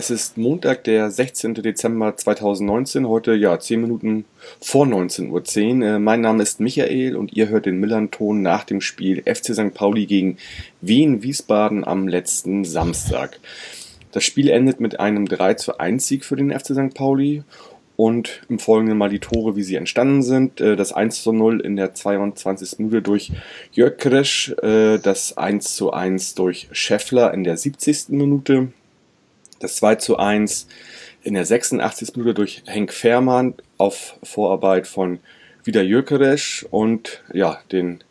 es ist Montag, der 16. Dezember 2019, heute ja 10 Minuten vor 19.10 Uhr. Äh, mein Name ist Michael und ihr hört den Millern-Ton nach dem Spiel FC St. Pauli gegen Wien Wiesbaden am letzten Samstag. Das Spiel endet mit einem 3 zu 1 Sieg für den FC St. Pauli und im Folgenden mal die Tore, wie sie entstanden sind. Äh, das 1 zu 0 in der 22. Minute durch Jörg Kresch, äh, das 1 zu 1 durch Scheffler in der 70. Minute das 2 zu 1 in der 86. Minute durch Henk Fährmann auf Vorarbeit von wieder Jökeresch und ja, den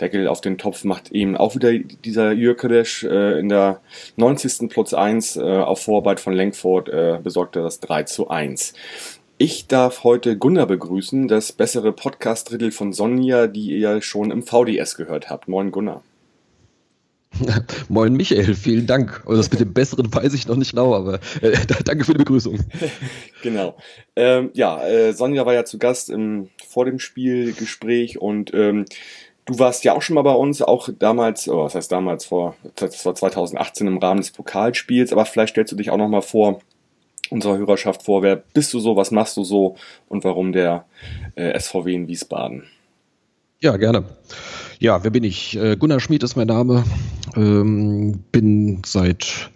Deckel auf den Topf macht eben auch wieder dieser Jökeresch äh, in der 90. plus 1 äh, auf Vorarbeit von Lenkford äh, besorgte das 3 zu 1. Ich darf heute Gunnar begrüßen, das bessere Podcast-Drittel von Sonja, die ihr schon im VDS gehört habt. Moin Gunnar. Moin Michael, vielen Dank. Und das mit dem Besseren weiß ich noch nicht genau, aber äh, danke für die Begrüßung. genau. Ähm, ja, äh, Sonja war ja zu Gast im, vor dem Spielgespräch und ähm, du warst ja auch schon mal bei uns, auch damals, oh, was heißt damals, vor, das war 2018 im Rahmen des Pokalspiels, aber vielleicht stellst du dich auch noch mal vor, unserer Hörerschaft vor, wer bist du so, was machst du so und warum der äh, SVW in Wiesbaden? Ja, gerne. Ja, wer bin ich? Äh, Gunnar Schmid ist mein Name. Ähm, bin seit,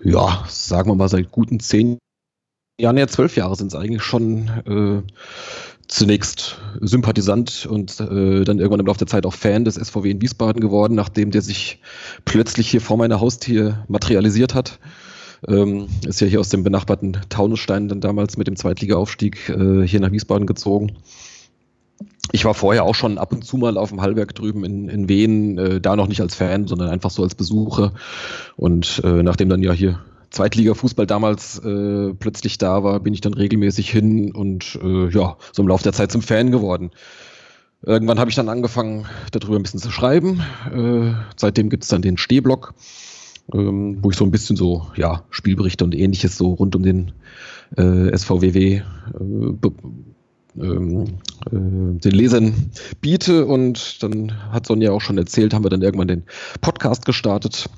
ja, sagen wir mal, seit guten zehn Jahren, ja, zwölf Jahre sind es eigentlich schon äh, zunächst Sympathisant und äh, dann irgendwann im Laufe der Zeit auch Fan des SVW in Wiesbaden geworden, nachdem der sich plötzlich hier vor meiner Haustür materialisiert hat. Ähm, ist ja hier aus dem benachbarten Taunusstein dann damals mit dem Zweitligaaufstieg äh, hier nach Wiesbaden gezogen ich war vorher auch schon ab und zu mal auf dem Hallberg drüben in, in Wien, äh, da noch nicht als Fan, sondern einfach so als Besucher. Und äh, nachdem dann ja hier Zweitliga-Fußball damals äh, plötzlich da war, bin ich dann regelmäßig hin und äh, ja, so im Laufe der Zeit zum Fan geworden. Irgendwann habe ich dann angefangen, darüber ein bisschen zu schreiben. Äh, seitdem gibt's dann den Stehblock, ähm, wo ich so ein bisschen so, ja, Spielberichte und ähnliches so rund um den äh, SVWW äh, ähm, äh, den Lesern biete. Und dann hat Sonja auch schon erzählt, haben wir dann irgendwann den Podcast gestartet.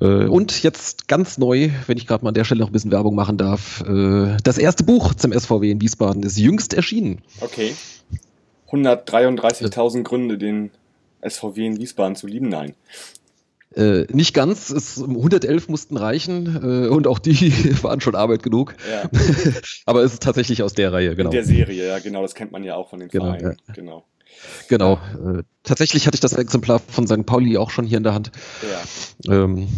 Äh, und jetzt ganz neu, wenn ich gerade mal an der Stelle noch ein bisschen Werbung machen darf, äh, das erste Buch zum SVW in Wiesbaden ist jüngst erschienen. Okay. 133.000 Gründe, den SVW in Wiesbaden zu lieben. Nein. Äh, nicht ganz, es, 111 mussten reichen äh, und auch die waren schon Arbeit genug. Ja. Aber es ist tatsächlich aus der Reihe, genau. In der Serie, ja, genau, das kennt man ja auch von den genau, Vereinen. Ja. Genau. Genau. Äh, tatsächlich hatte ich das Exemplar von St. Pauli auch schon hier in der Hand. Ja. Ähm,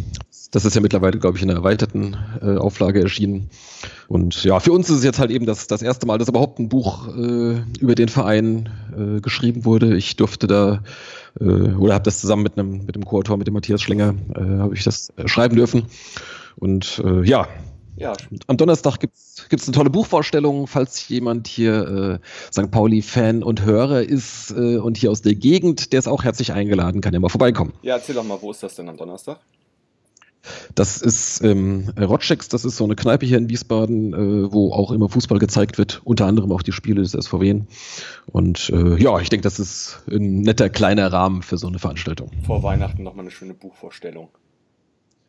das ist ja mittlerweile, glaube ich, in einer erweiterten äh, Auflage erschienen. Und ja, für uns ist es jetzt halt eben das, das erste Mal, dass überhaupt ein Buch äh, über den Verein äh, geschrieben wurde. Ich durfte da äh, oder habe das zusammen mit einem mit dem Co-Autor, mit dem Matthias Schlenger, äh, habe ich das äh, schreiben dürfen. Und ja, ja. Am Donnerstag gibt es eine tolle Buchvorstellung, falls jemand hier äh, St. Pauli-Fan und Hörer ist äh, und hier aus der Gegend, der ist auch herzlich eingeladen, kann ja mal vorbeikommen. Ja, erzähl doch mal, wo ist das denn am Donnerstag? Das ist ähm, Rotscheks, das ist so eine Kneipe hier in Wiesbaden, äh, wo auch immer Fußball gezeigt wird, unter anderem auch die Spiele des SVW. Und äh, ja, ich denke, das ist ein netter kleiner Rahmen für so eine Veranstaltung. Vor Weihnachten nochmal eine schöne Buchvorstellung.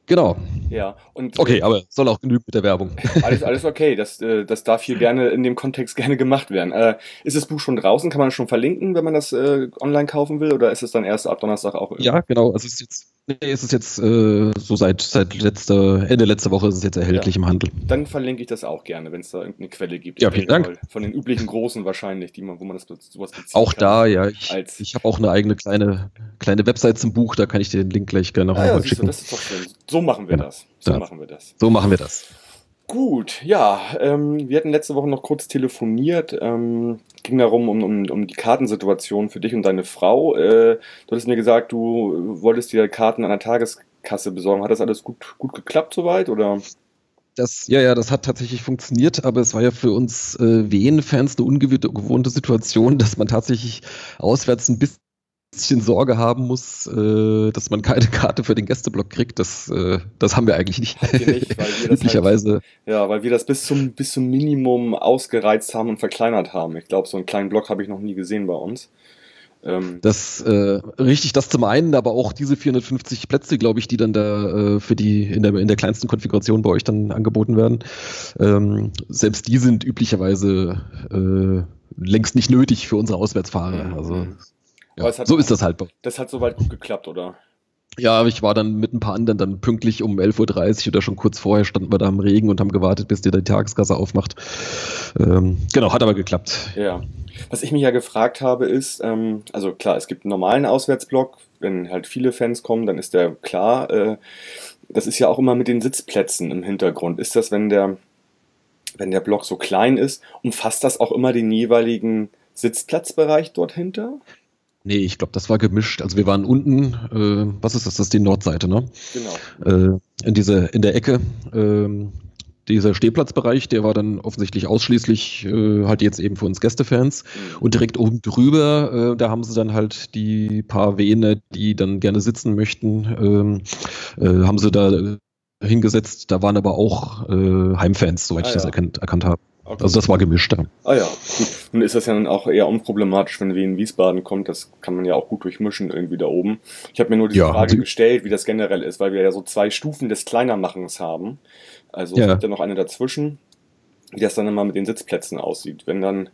Genau. Ja. Und, okay, aber soll auch genügen mit der Werbung. Alles, alles okay. Das, äh, das darf hier gerne in dem Kontext gerne gemacht werden. Äh, ist das Buch schon draußen? Kann man das schon verlinken, wenn man das äh, online kaufen will? Oder ist es dann erst ab Donnerstag auch? Ja, genau. Also es ist jetzt Nee, ist es jetzt äh, so seit, seit letzter, Ende letzter Woche ist es jetzt erhältlich ja. im Handel. Dann verlinke ich das auch gerne, wenn es da irgendeine Quelle gibt. Ja, vielen Dank. Von den üblichen großen wahrscheinlich, die man, wo man das sowas bezieht. Auch kann, da, ja. Ich, ich habe auch eine eigene kleine, kleine Website zum Buch, da kann ich dir den Link gleich gerne noch ah, ja, schicken. Du, das ist doch schön. So machen wir ja. das. So ja. machen wir das. So machen wir das. Gut, ja, ähm, wir hatten letzte Woche noch kurz telefoniert. Ähm, ging darum, um, um, um die Kartensituation für dich und deine Frau. Äh, du hattest mir gesagt, du wolltest dir Karten an der Tageskasse besorgen. Hat das alles gut, gut geklappt soweit? Oder? Das, ja, ja, das hat tatsächlich funktioniert, aber es war ja für uns äh, Wien-Fans eine ungewohnte Situation, dass man tatsächlich auswärts ein bisschen bisschen Sorge haben muss, äh, dass man keine Karte für den Gästeblock kriegt, das, äh, das haben wir eigentlich nicht. Nicht, weil wir das Üblicherweise. Halt, ja, weil wir das bis zum, bis zum Minimum ausgereizt haben und verkleinert haben. Ich glaube, so einen kleinen Block habe ich noch nie gesehen bei uns. Ähm, das äh, richtig, das zum einen, aber auch diese 450 Plätze, glaube ich, die dann da äh, für die in der, in der kleinsten Konfiguration bei euch dann angeboten werden. Ähm, selbst die sind üblicherweise äh, längst nicht nötig für unsere Auswärtsfahrer. Mhm. Also ja, so ist das halt. Das hat soweit gut geklappt, oder? Ja, ich war dann mit ein paar anderen dann pünktlich um 11.30 Uhr oder schon kurz vorher standen wir da im Regen und haben gewartet, bis dir die Tageskasse aufmacht. Ähm, genau, hat aber geklappt. Ja. Was ich mich ja gefragt habe ist, ähm, also klar, es gibt einen normalen Auswärtsblock, wenn halt viele Fans kommen, dann ist der klar. Äh, das ist ja auch immer mit den Sitzplätzen im Hintergrund. Ist das, wenn der, wenn der Block so klein ist, umfasst das auch immer den jeweiligen Sitzplatzbereich dort hinter? Nee, ich glaube, das war gemischt. Also wir waren unten, äh, was ist das? Das ist die Nordseite, ne? Genau. Äh, in diese, in der Ecke. Äh, dieser Stehplatzbereich, der war dann offensichtlich ausschließlich äh, halt jetzt eben für uns Gästefans. Mhm. Und direkt oben drüber, äh, da haben sie dann halt die paar Vene, die dann gerne sitzen möchten, ähm, äh, haben sie da hingesetzt. Da waren aber auch äh, Heimfans, soweit ah, ich das erkannt, erkannt habe. Okay. Also das war gemischt. Ja. Ah ja, gut. Nun ist das ja dann auch eher unproblematisch, wenn Wien Wiesbaden kommt. Das kann man ja auch gut durchmischen irgendwie da oben. Ich habe mir nur die ja, Frage gestellt, wie das generell ist, weil wir ja so zwei Stufen des Kleinermachens haben. Also ja. es gibt ja noch eine dazwischen, wie das dann immer mit den Sitzplätzen aussieht. Wenn dann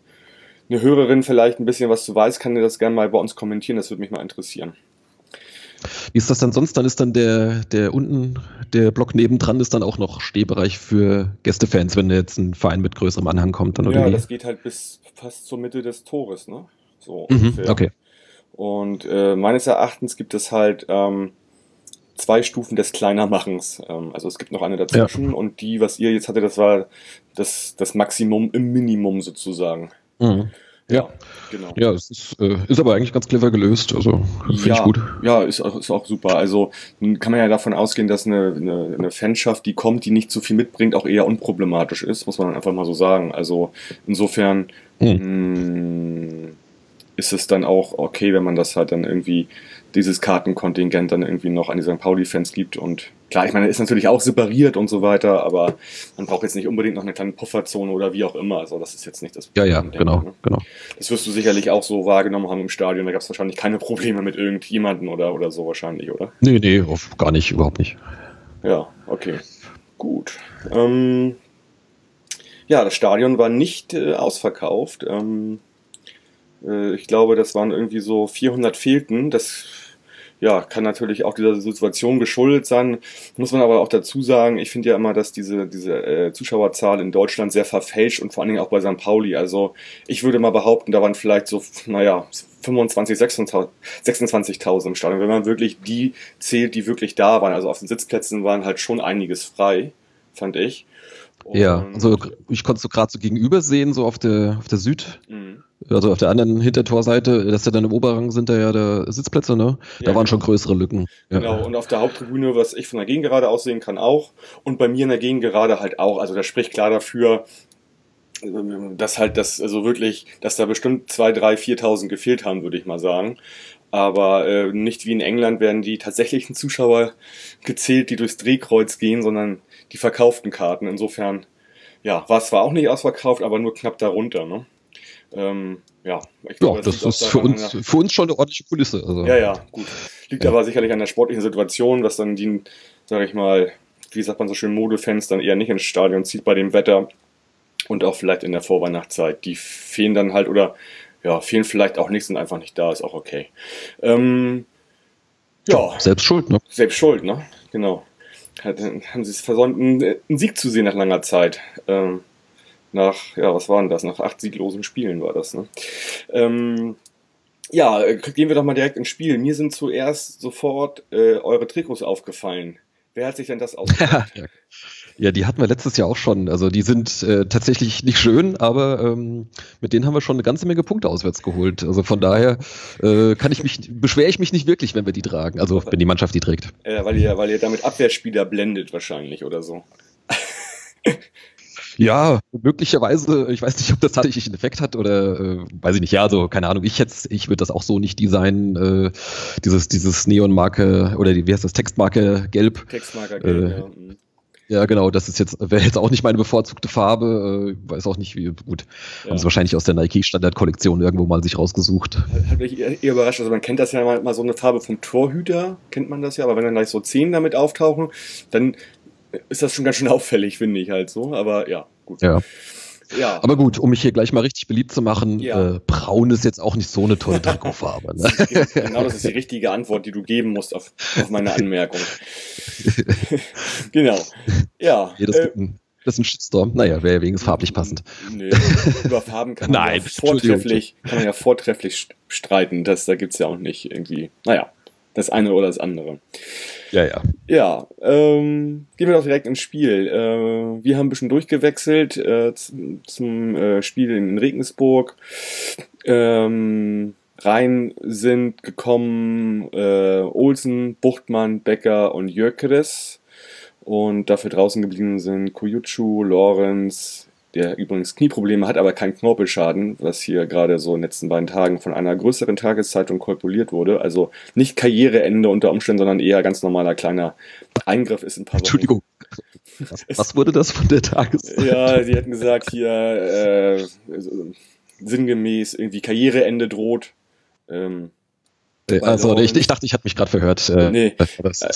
eine Hörerin vielleicht ein bisschen was zu weiß, kann ihr das gerne mal bei uns kommentieren. Das würde mich mal interessieren. Wie ist das dann sonst? Dann ist dann der, der unten, der Block nebendran ist dann auch noch Stehbereich für Gästefans, wenn jetzt ein Verein mit größerem Anhang kommt dann oder Ja, wie? das geht halt bis fast zur Mitte des Tores, ne? So mhm, ungefähr. Okay. Und äh, meines Erachtens gibt es halt ähm, zwei Stufen des Kleinermachens. Ähm, also es gibt noch eine dazwischen ja. und die, was ihr jetzt hattet, das war das, das Maximum im Minimum sozusagen. Mhm. Ja, genau. Ja, es ist, äh, ist aber eigentlich ganz clever gelöst. Also finde ja, ich gut. Ja, ist auch, ist auch super. Also kann man ja davon ausgehen, dass eine, eine, eine Fanschaft, die kommt, die nicht so viel mitbringt, auch eher unproblematisch ist, muss man einfach mal so sagen. Also insofern hm. mh, mm, ist es dann auch okay, wenn man das halt dann irgendwie dieses Kartenkontingent dann irgendwie noch an die St. Pauli-Fans gibt. Und klar, ich meine, ist natürlich auch separiert und so weiter, aber man braucht jetzt nicht unbedingt noch eine kleine Pufferzone oder wie auch immer. Also das ist jetzt nicht das Problem. Ja, ja, denke, genau, ne? genau. Das wirst du sicherlich auch so wahrgenommen haben im Stadion. Da gab es wahrscheinlich keine Probleme mit irgendjemanden oder, oder so wahrscheinlich, oder? Nee, nee, gar nicht, überhaupt nicht. Ja, okay. Gut. Ähm, ja, das Stadion war nicht äh, ausverkauft. Ähm, äh, ich glaube, das waren irgendwie so 400 fehlten. Das ja, kann natürlich auch dieser Situation geschuldet sein. Muss man aber auch dazu sagen, ich finde ja immer, dass diese, diese äh, Zuschauerzahl in Deutschland sehr verfälscht und vor allen Dingen auch bei St. Pauli. Also ich würde mal behaupten, da waren vielleicht so, naja, 25, 26.000 im Stadion. Wenn man wirklich die zählt, die wirklich da waren. Also auf den Sitzplätzen waren halt schon einiges frei, fand ich. Und ja, also ich konnte es so gerade so gegenüber sehen, so auf der, auf der Süd. Mhm also auf der anderen Hintertorseite, das ist ja dann im Oberrang sind da ja da Sitzplätze, ne? Da ja, waren schon größere Lücken. Ja. Genau, und auf der Haupttribüne, was ich von der Gegengerade aussehen kann, auch. Und bei mir in der Gegengerade halt auch. Also das spricht klar dafür, dass halt das, also wirklich, dass da bestimmt 2, 3, 4.000 gefehlt haben, würde ich mal sagen. Aber äh, nicht wie in England werden die tatsächlichen Zuschauer gezählt, die durchs Drehkreuz gehen, sondern die verkauften Karten. Insofern, ja, war es zwar auch nicht ausverkauft, aber nur knapp darunter, ne? Ähm, ja, ich glaube, ja, das, das ist für uns, für uns schon eine ordentliche Kulisse. Also. Ja, ja, gut. Liegt ja. aber sicherlich an der sportlichen Situation, dass dann die, sage ich mal, wie sagt man so schön, Modefans dann eher nicht ins Stadion zieht bei dem Wetter und auch vielleicht in der Vorweihnachtszeit. Die fehlen dann halt oder ja, fehlen vielleicht auch nicht, sind einfach nicht da, ist auch okay. Ähm, ja. Selbst schuld, ne? Selbst schuld, ne? Genau. Haben sie es versäumt, einen Sieg zu sehen nach langer Zeit. Ähm, nach, ja, was waren das? Nach acht sieglosen Spielen war das, ne? Ähm, ja, äh, gehen wir doch mal direkt ins Spiel. Mir sind zuerst sofort äh, eure Trikots aufgefallen. Wer hat sich denn das ausgedacht? Ja, die hatten wir letztes Jahr auch schon. Also die sind äh, tatsächlich nicht schön, aber ähm, mit denen haben wir schon eine ganze Menge Punkte auswärts geholt. Also von daher äh, kann ich mich, beschwere ich mich nicht wirklich, wenn wir die tragen. Also wenn die Mannschaft die trägt. Äh, weil ihr, weil ihr damit Abwehrspieler blendet wahrscheinlich oder so. Ja, möglicherweise, ich weiß nicht, ob das tatsächlich einen Effekt hat oder äh, weiß ich nicht. Ja, also keine Ahnung, ich jetzt, ich würde das auch so nicht designen, äh, dieses, dieses Neonmarke oder die, wie heißt das, Textmarke Gelb. Textmarker Gelb, äh, ja. Ja, genau, das ist jetzt, wäre jetzt auch nicht meine bevorzugte Farbe, äh, weiß auch nicht, wie gut. Ja. Haben sie wahrscheinlich aus der Nike Standard-Kollektion irgendwo mal sich rausgesucht. Hat, mich eher, überrascht. Also man kennt das ja mal, mal, so eine Farbe vom Torhüter, kennt man das ja, aber wenn dann gleich so Zehen damit auftauchen, dann ist das schon ganz schön auffällig, finde ich halt so. Aber ja, gut. Ja. Ja. Aber gut, um mich hier gleich mal richtig beliebt zu machen, ja. äh, braun ist jetzt auch nicht so eine tolle Trikotfarbe. Ne? genau, das ist die richtige Antwort, die du geben musst auf, auf meine Anmerkung. genau. Ja. ja das, äh, ein, das, ist ein Shitstorm. Naja, wäre ja wenigstens farblich passend. Nee, über Farben kann man, Nein, ja vortrefflich, kann man ja vortrefflich streiten. Das, da gibt es ja auch nicht irgendwie. Naja, das eine oder das andere. Ja, ja. Ja, ähm, gehen wir doch direkt ins Spiel. Äh, wir haben ein bisschen durchgewechselt äh, zum äh, Spiel in Regensburg. Ähm, rein sind gekommen äh, Olsen, Buchtmann, Becker und Jökeres. Und dafür draußen geblieben sind Koyuchu, Lorenz, der übrigens Knieprobleme hat, aber keinen Knorpelschaden, was hier gerade so in den letzten beiden Tagen von einer größeren Tageszeitung kolportiert wurde. Also nicht Karriereende unter Umständen, sondern eher ganz normaler kleiner Eingriff ist ein paar Wochen. Entschuldigung. Was, wurde das von der Tageszeitung? Ja, sie hätten gesagt, hier äh, sinngemäß irgendwie Karriereende droht. Ähm, also ich, ich, dachte, ich hatte mich gerade verhört. Äh, nee,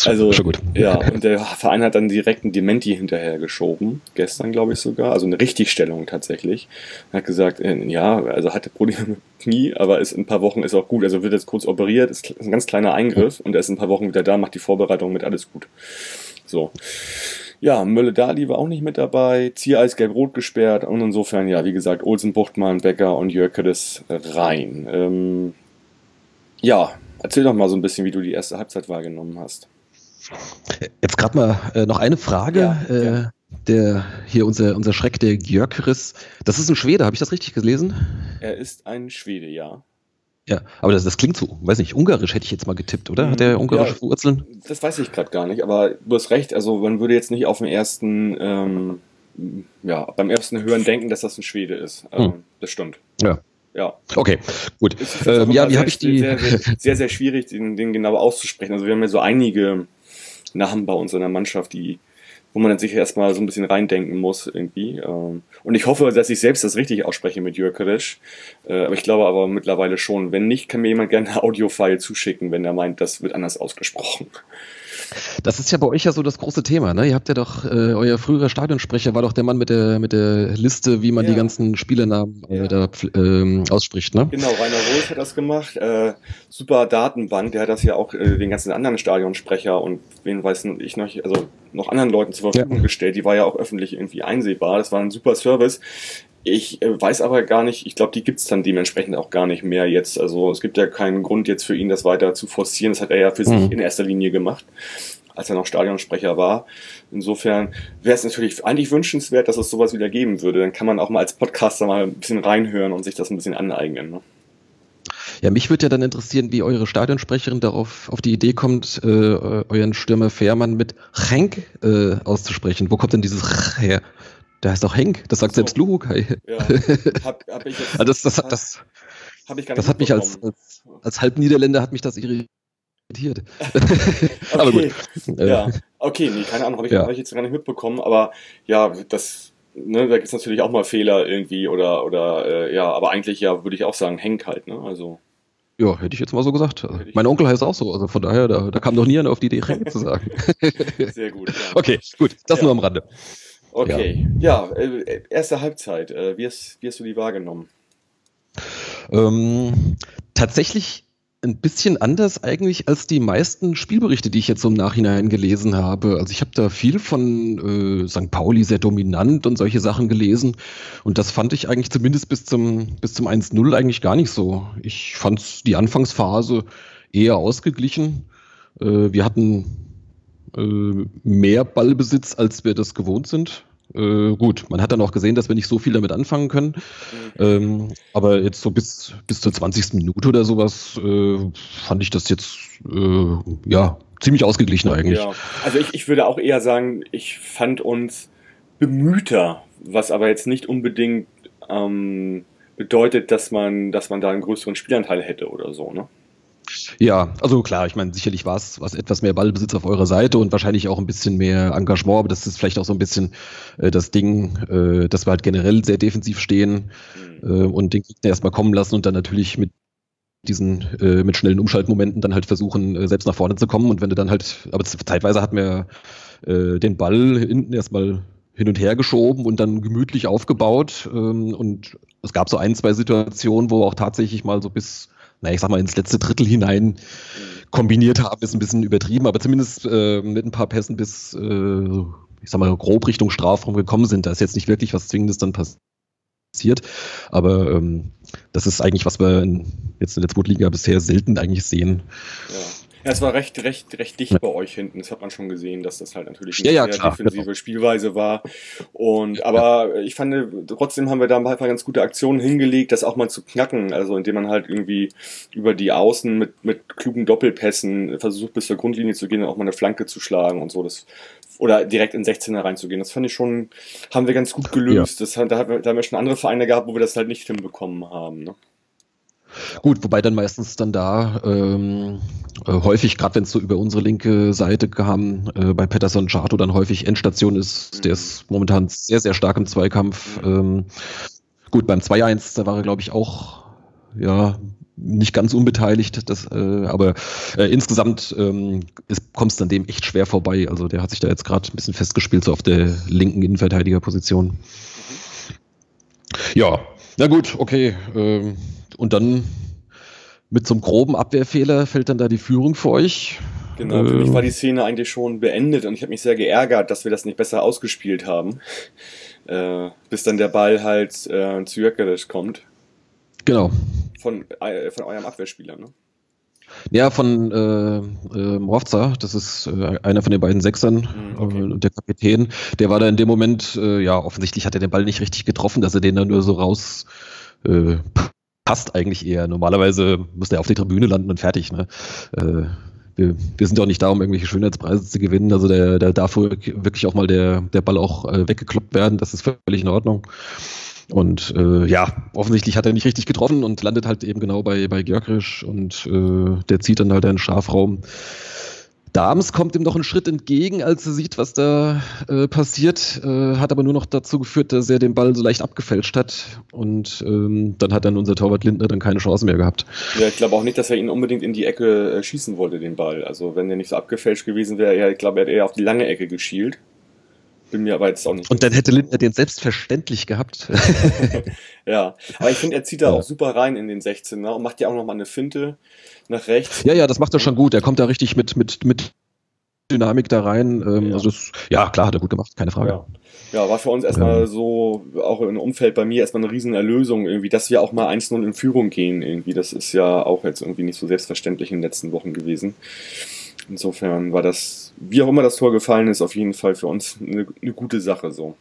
also schon gut. Ja, und der Verein hat dann direkt einen Dementi hinterher geschoben, gestern glaube ich sogar, also eine Richtigstellung tatsächlich. Er hat gesagt, äh, ja, also hatte Probleme mit Knie, aber ist in ein paar Wochen ist auch gut. Also wird jetzt kurz operiert, ist ein ganz kleiner Eingriff und er ist in ein paar Wochen wieder da, macht die Vorbereitung mit alles gut. So. Ja, Mölle-Dali war auch nicht mit dabei, Ziereis gelb-rot gesperrt und insofern, ja, wie gesagt, Olsen, Buchtmann, Becker und Jörkedes rein. Ähm, ja, erzähl doch mal so ein bisschen, wie du die erste Halbzeit wahrgenommen hast. Jetzt gerade mal äh, noch eine Frage. Ja, äh, ja. Der hier unser, unser Schreck, der Gjörkeris, das ist ein Schwede, habe ich das richtig gelesen? Er ist ein Schwede, ja. Ja, aber das, das klingt so, weiß nicht, ungarisch hätte ich jetzt mal getippt, oder? Hat er ungarische ja, Wurzeln? Das weiß ich gerade gar nicht, aber du hast recht, also man würde jetzt nicht auf den ersten, ähm, ja, beim ersten Hören denken, dass das ein Schwede ist. Also, hm. Das stimmt. Ja. Ja. Okay, gut. Ähm, ja, wie habe ich die? Sehr, sehr, sehr, sehr schwierig, den, den, genau auszusprechen. Also wir haben ja so einige Namen bei uns in der Mannschaft, die, wo man dann sich erstmal so ein bisschen reindenken muss irgendwie. Ähm, und ich hoffe, dass ich selbst das richtig ausspreche mit Jürkerisch. Äh, aber ich glaube aber mittlerweile schon. Wenn nicht, kann mir jemand gerne ein Audiofile zuschicken, wenn er meint, das wird anders ausgesprochen. Das ist ja bei euch ja so das große Thema, ne? Ihr habt ja doch, äh, euer früherer Stadionsprecher war doch der Mann mit der, mit der Liste, wie man ja. die ganzen Spielernamen äh, ja. da, ähm, ausspricht, ne? Genau, Rainer Roos hat das gemacht. Äh, super Datenbank, der hat das ja auch äh, den ganzen anderen Stadionsprecher und wen weiß ich noch, also noch anderen Leuten zur Verfügung ja. gestellt. Die war ja auch öffentlich irgendwie einsehbar. Das war ein super Service. Ich äh, weiß aber gar nicht, ich glaube, die gibt es dann dementsprechend auch gar nicht mehr jetzt. Also es gibt ja keinen Grund jetzt für ihn, das weiter zu forcieren. Das hat er ja für mhm. sich in erster Linie gemacht, als er noch Stadionsprecher war. Insofern wäre es natürlich eigentlich wünschenswert, dass es sowas wieder geben würde. Dann kann man auch mal als Podcaster mal ein bisschen reinhören und sich das ein bisschen aneignen. Ne? Ja, mich würde ja dann interessieren, wie eure Stadionsprecherin darauf auf die Idee kommt, äh, euren Stürmer Fährmann mit Henk äh, auszusprechen. Wo kommt denn dieses her? Der heißt auch Henk, das sagt so. selbst Luhukai. Ja, hab, hab ich jetzt, also das, das, das, das, hab ich gar nicht das hat mich als, als, als Halbniederländer hat mich das irritiert. okay. aber gut. Ja, okay, nee, keine Ahnung, habe ich, ja. hab ich jetzt gar nicht mitbekommen, aber ja, das, ne, da gibt es natürlich auch mal Fehler irgendwie oder, oder äh, ja, aber eigentlich ja, würde ich auch sagen, Henk halt, ne, also. Ja, hätte ich jetzt mal so gesagt. Mein Onkel heißt auch so, also von daher, da, da kam noch nie einer auf die Idee, Henk zu sagen. Sehr gut. Ja. Okay, gut, das ja. nur am Rande. Okay, ja, ja äh, erste Halbzeit. Äh, wie, hast, wie hast du die wahrgenommen? Ähm, tatsächlich ein bisschen anders eigentlich als die meisten Spielberichte, die ich jetzt so im Nachhinein gelesen habe. Also ich habe da viel von äh, St. Pauli sehr dominant und solche Sachen gelesen. Und das fand ich eigentlich zumindest bis zum, bis zum 1-0 eigentlich gar nicht so. Ich fand die Anfangsphase eher ausgeglichen. Äh, wir hatten äh, mehr Ballbesitz, als wir das gewohnt sind. Äh, gut, man hat dann auch gesehen, dass wir nicht so viel damit anfangen können. Mhm. Ähm, aber jetzt so bis, bis zur 20. Minute oder sowas äh, fand ich das jetzt äh, ja ziemlich ausgeglichen eigentlich. Ja, also ich, ich würde auch eher sagen, ich fand uns bemühter, was aber jetzt nicht unbedingt ähm, bedeutet, dass man, dass man da einen größeren Spielanteil hätte oder so, ne? Ja, also klar, ich meine, sicherlich war es was etwas mehr Ballbesitz auf eurer Seite und wahrscheinlich auch ein bisschen mehr Engagement, aber das ist vielleicht auch so ein bisschen äh, das Ding, äh, dass wir halt generell sehr defensiv stehen äh, und den Gegner erstmal kommen lassen und dann natürlich mit diesen äh, mit schnellen Umschaltmomenten dann halt versuchen, äh, selbst nach vorne zu kommen. Und wenn du dann halt, aber zeitweise hat mir äh, den Ball hinten erstmal hin und her geschoben und dann gemütlich aufgebaut. Ähm, und es gab so ein, zwei Situationen, wo auch tatsächlich mal so bis, naja, ich sag mal, ins letzte Drittel hinein kombiniert haben, ist ein bisschen übertrieben, aber zumindest äh, mit ein paar Pässen bis, äh, ich sag mal, grob Richtung Strafraum gekommen sind. Da ist jetzt nicht wirklich was Zwingendes dann passiert. Aber ähm, das ist eigentlich, was wir in, jetzt in der zweiten bisher selten eigentlich sehen. Ja. Ja, es war recht, recht, recht dicht bei euch hinten. Das hat man schon gesehen, dass das halt natürlich eine ja, ja, sehr klar, defensive genau. Spielweise war. Und aber ich fand, trotzdem haben wir da ein paar ganz gute Aktionen hingelegt, das auch mal zu knacken. Also indem man halt irgendwie über die Außen mit, mit klugen Doppelpässen versucht, bis zur Grundlinie zu gehen und auch mal eine Flanke zu schlagen und so. Das oder direkt in 16er reinzugehen. Das fand ich schon, haben wir ganz gut gelöst. Ja. Das, da, haben wir, da haben wir schon andere Vereine gehabt, wo wir das halt nicht hinbekommen haben. Ne? Gut, wobei dann meistens dann da ähm, äh, häufig, gerade wenn es so über unsere linke Seite kam, äh, bei Patterson Chato dann häufig Endstation ist. Mhm. Der ist momentan sehr, sehr stark im Zweikampf. Mhm. Ähm, gut, beim 2-1, da war er, glaube ich, auch ja, nicht ganz unbeteiligt, das, äh, aber äh, insgesamt ähm, kommt es dann dem echt schwer vorbei. Also der hat sich da jetzt gerade ein bisschen festgespielt, so auf der linken Innenverteidigerposition. Mhm. Ja, na gut, okay. Ähm, und dann mit so einem groben Abwehrfehler fällt dann da die Führung für euch. Genau, für mich war die Szene eigentlich schon beendet und ich habe mich sehr geärgert, dass wir das nicht besser ausgespielt haben. Äh, bis dann der Ball halt äh, zu Jökeres kommt. Genau. Von, äh, von eurem Abwehrspieler, ne? Ja, von äh, äh, Mrovza, das ist äh, einer von den beiden Sechsern, mhm, okay. äh, der Kapitän. Der war da in dem Moment, äh, ja, offensichtlich hat er den Ball nicht richtig getroffen, dass er den dann nur so raus äh, passt eigentlich eher. Normalerweise muss der auf die Tribüne landen und fertig. Ne? Äh, wir, wir sind ja auch nicht da, um irgendwelche Schönheitspreise zu gewinnen. Also der, der darf wirklich auch mal der, der Ball auch äh, weggekloppt werden. Das ist völlig in Ordnung. Und äh, ja, offensichtlich hat er nicht richtig getroffen und landet halt eben genau bei, bei Görgrisch und äh, der zieht dann halt einen Strafraum. Dams kommt ihm noch einen Schritt entgegen, als er sieht, was da äh, passiert, äh, hat aber nur noch dazu geführt, dass er den Ball so leicht abgefälscht hat und ähm, dann hat dann unser Torwart Lindner dann keine Chance mehr gehabt. Ja, ich glaube auch nicht, dass er ihn unbedingt in die Ecke äh, schießen wollte, den Ball. Also wenn er nicht so abgefälscht gewesen wäre, ich glaube, er hätte eher auf die lange Ecke geschielt. Bin mir aber jetzt auch nicht. Und dann hätte Lindner den selbstverständlich gehabt. ja, aber ich finde, er zieht da ja. auch super rein in den 16er und macht ja auch nochmal eine Finte nach rechts. Ja, ja, das macht er schon gut. Er kommt da richtig mit, mit, mit Dynamik da rein. Ähm, ja. Also das, ja, klar, hat er gut gemacht, keine Frage. Ja. Ja, war für uns erstmal ähm. so, auch im Umfeld bei mir erstmal eine riesen Erlösung irgendwie, dass wir auch mal 1-0 in Führung gehen irgendwie. Das ist ja auch jetzt irgendwie nicht so selbstverständlich in den letzten Wochen gewesen. Insofern war das, wie auch immer das Tor gefallen ist, auf jeden Fall für uns eine, eine gute Sache so.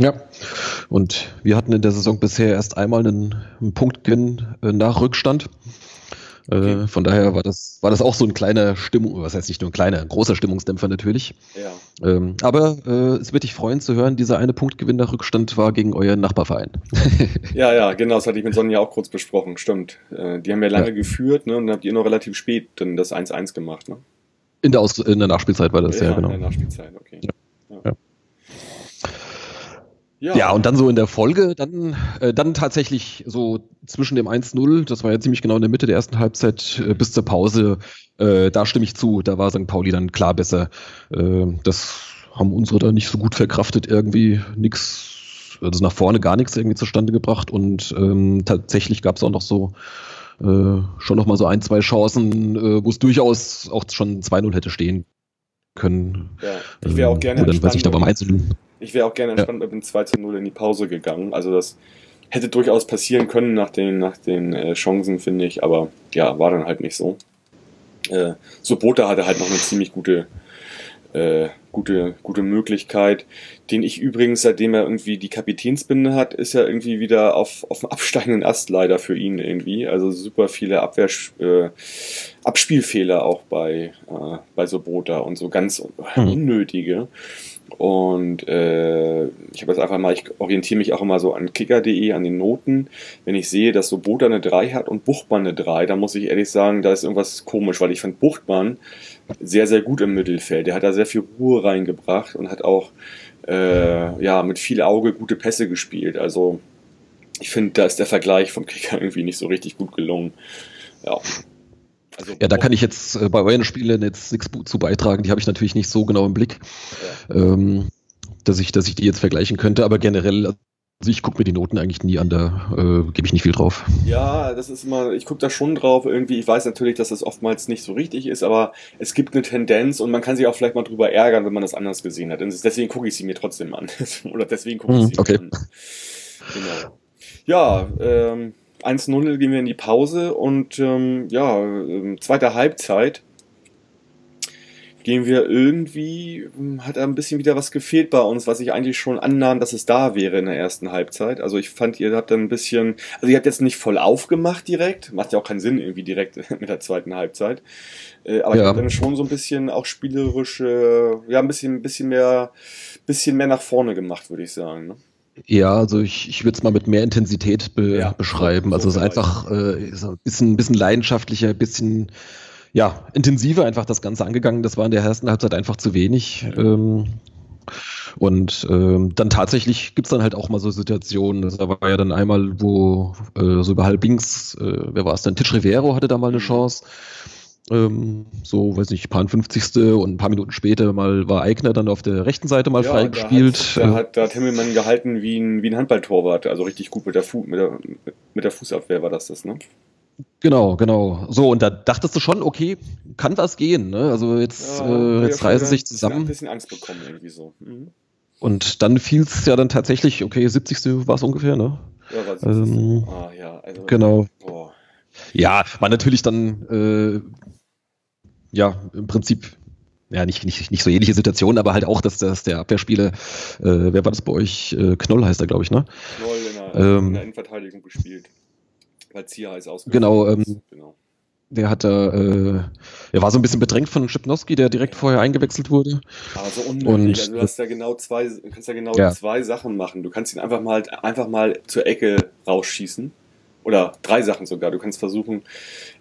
Ja, und wir hatten in der Saison bisher erst einmal einen, einen Punktgewinn äh, nach Rückstand. Äh, okay. von daher war das, war das auch so ein kleiner Stimmung, was heißt nicht nur ein kleiner, ein großer Stimmungsdämpfer natürlich. Ja. Ähm, aber äh, es wird dich freuen zu hören, dieser eine Punktgewinn nach Rückstand war gegen euren Nachbarverein. ja, ja, genau, das hatte ich mit Sonja auch kurz besprochen, stimmt. Äh, die haben ja lange ja. geführt ne, und dann habt ihr noch relativ spät dann das 1-1 gemacht. Ne? In, der Aus in der Nachspielzeit war das, ja, ja genau. In der Nachspielzeit, okay. Ja. Ja. ja, und dann so in der Folge, dann, äh, dann tatsächlich so zwischen dem 1-0, das war ja ziemlich genau in der Mitte der ersten Halbzeit, äh, bis zur Pause, äh, da stimme ich zu, da war St. Pauli dann klar besser. Äh, das haben unsere da nicht so gut verkraftet, irgendwie nichts, also nach vorne gar nichts irgendwie zustande gebracht und ähm, tatsächlich gab es auch noch so äh, schon noch mal so ein, zwei Chancen, äh, wo es durchaus auch schon 2-0 hätte stehen können. Ja, ich wäre auch gerne ähm, dann, weiß ich, da beim 1 ich wäre auch gerne entspannt ja. mit dem 2 zu 0 in die Pause gegangen. Also das hätte durchaus passieren können nach den, nach den äh, Chancen, finde ich. Aber ja, war dann halt nicht so. Äh, Sobota hatte halt noch eine ziemlich gute, äh, gute, gute Möglichkeit. Den ich übrigens, seitdem er irgendwie die Kapitänsbinde hat, ist er irgendwie wieder auf, auf dem absteigenden Ast leider für ihn irgendwie. Also super viele Abwehr, äh, Abspielfehler auch bei, äh, bei Sobota und so ganz mhm. unnötige. Und äh, ich habe jetzt einfach mal, ich orientiere mich auch immer so an kicker.de, an den Noten. Wenn ich sehe, dass so Bota eine 3 hat und Buchtmann eine 3, dann muss ich ehrlich sagen, da ist irgendwas komisch, weil ich fand Buchtmann sehr, sehr gut im Mittelfeld. Der hat da sehr viel Ruhe reingebracht und hat auch äh, ja, mit viel Auge gute Pässe gespielt. Also ich finde, da ist der Vergleich vom Kicker irgendwie nicht so richtig gut gelungen. Ja. Also, ja, da kann ich jetzt äh, bei euren Spielen jetzt nichts zu beitragen. Die habe ich natürlich nicht so genau im Blick, ja. ähm, dass, ich, dass ich die jetzt vergleichen könnte. Aber generell, also ich gucke mir die Noten eigentlich nie an, da äh, gebe ich nicht viel drauf. Ja, das ist immer, ich gucke da schon drauf irgendwie. Ich weiß natürlich, dass das oftmals nicht so richtig ist, aber es gibt eine Tendenz und man kann sich auch vielleicht mal drüber ärgern, wenn man das anders gesehen hat. Und deswegen gucke ich sie mir trotzdem an. Oder deswegen gucke ich hm, sie okay. mir an. Genau. Ja, ähm, 1-0 gehen wir in die Pause und ähm, ja, äh, zweite Halbzeit gehen wir irgendwie, hm, hat ein bisschen wieder was gefehlt bei uns, was ich eigentlich schon annahm, dass es da wäre in der ersten Halbzeit. Also ich fand, ihr habt dann ein bisschen, also ihr habt jetzt nicht voll aufgemacht direkt, macht ja auch keinen Sinn irgendwie direkt mit der zweiten Halbzeit. Äh, aber ja. ich habe dann schon so ein bisschen auch spielerisch, äh, ja, ein bisschen, ein bisschen mehr, bisschen mehr nach vorne gemacht, würde ich sagen. Ne? Ja, also ich, ich würde es mal mit mehr Intensität be ja, beschreiben. Also es ist einfach äh, ist ein bisschen, leidenschaftlicher, ein bisschen ja, intensiver einfach das Ganze angegangen. Das war in der ersten Halbzeit einfach zu wenig. Ähm, und ähm, dann tatsächlich gibt's dann halt auch mal so Situationen. Da war ja dann einmal, wo äh, so über halbings, äh, wer war es denn? Titch Rivero hatte da mal eine mhm. Chance. Ähm, so, weiß nicht, paar 50. und ein paar Minuten später mal war Eigner dann auf der rechten Seite mal ja, freigespielt. Da hat, da, hat, da hat Himmelmann gehalten wie ein, wie ein Handballtorwart, also richtig gut mit der, Fu mit, der, mit der Fußabwehr war das das, ne? Genau, genau. So, und da dachtest du schon, okay, kann was gehen, ne? Also jetzt, ja, äh, jetzt reißen sich zusammen. Ein bisschen Angst bekommen, irgendwie so. Mhm. Und dann fiel es ja dann tatsächlich, okay, 70. war es ungefähr, ne? Ja, war 70. Ähm, ah, ja, also, genau. Boah. Ja, war natürlich dann äh, ja, im Prinzip, ja, nicht, nicht, nicht so ähnliche Situation, aber halt auch, dass, dass der Abwehrspieler, äh, wer war das bei euch? Äh, Knoll heißt er, glaube ich, ne? Knoll in der, ähm, in der Innenverteidigung gespielt. Weil Zia ist ausgegangen. Genau, ähm, genau. Der hat da, äh, er war so ein bisschen bedrängt von Schipnowski, der direkt vorher eingewechselt wurde. Aber so unnötig. also du hast ja genau zwei, kannst ja genau ja. zwei Sachen machen. Du kannst ihn einfach mal, einfach mal zur Ecke rausschießen. Oder drei Sachen sogar. Du kannst versuchen,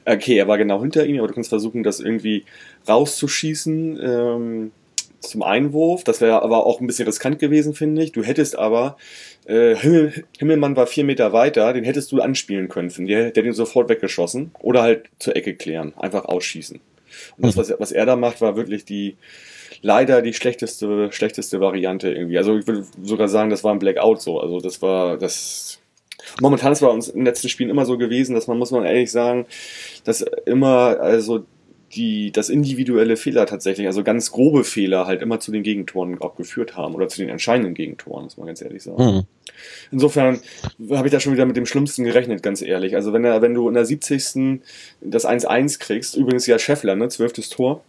okay, er war genau hinter ihm, aber du kannst versuchen, das irgendwie rauszuschießen ähm, zum Einwurf. Das wäre aber auch ein bisschen riskant gewesen, finde ich. Du hättest aber, äh, Himmel, Himmelmann war vier Meter weiter, den hättest du anspielen können. Der, der den sofort weggeschossen. Oder halt zur Ecke klären. Einfach ausschießen. Und das, mhm. was, was er da macht, war wirklich die, leider die schlechteste, schlechteste Variante irgendwie. Also ich würde sogar sagen, das war ein Blackout so. Also das war, das, Momentan ist es bei uns in den letzten Spielen immer so gewesen, dass man, muss man ehrlich sagen, dass immer, also die, das individuelle Fehler tatsächlich, also ganz grobe Fehler halt immer zu den Gegentoren auch geführt haben oder zu den entscheidenden Gegentoren, muss man ganz ehrlich sagen. Mhm. Insofern habe ich da schon wieder mit dem Schlimmsten gerechnet, ganz ehrlich. Also wenn, er, wenn du in der 70. das 1-1 kriegst, übrigens ja Scheffler, ne, zwölftes Tor.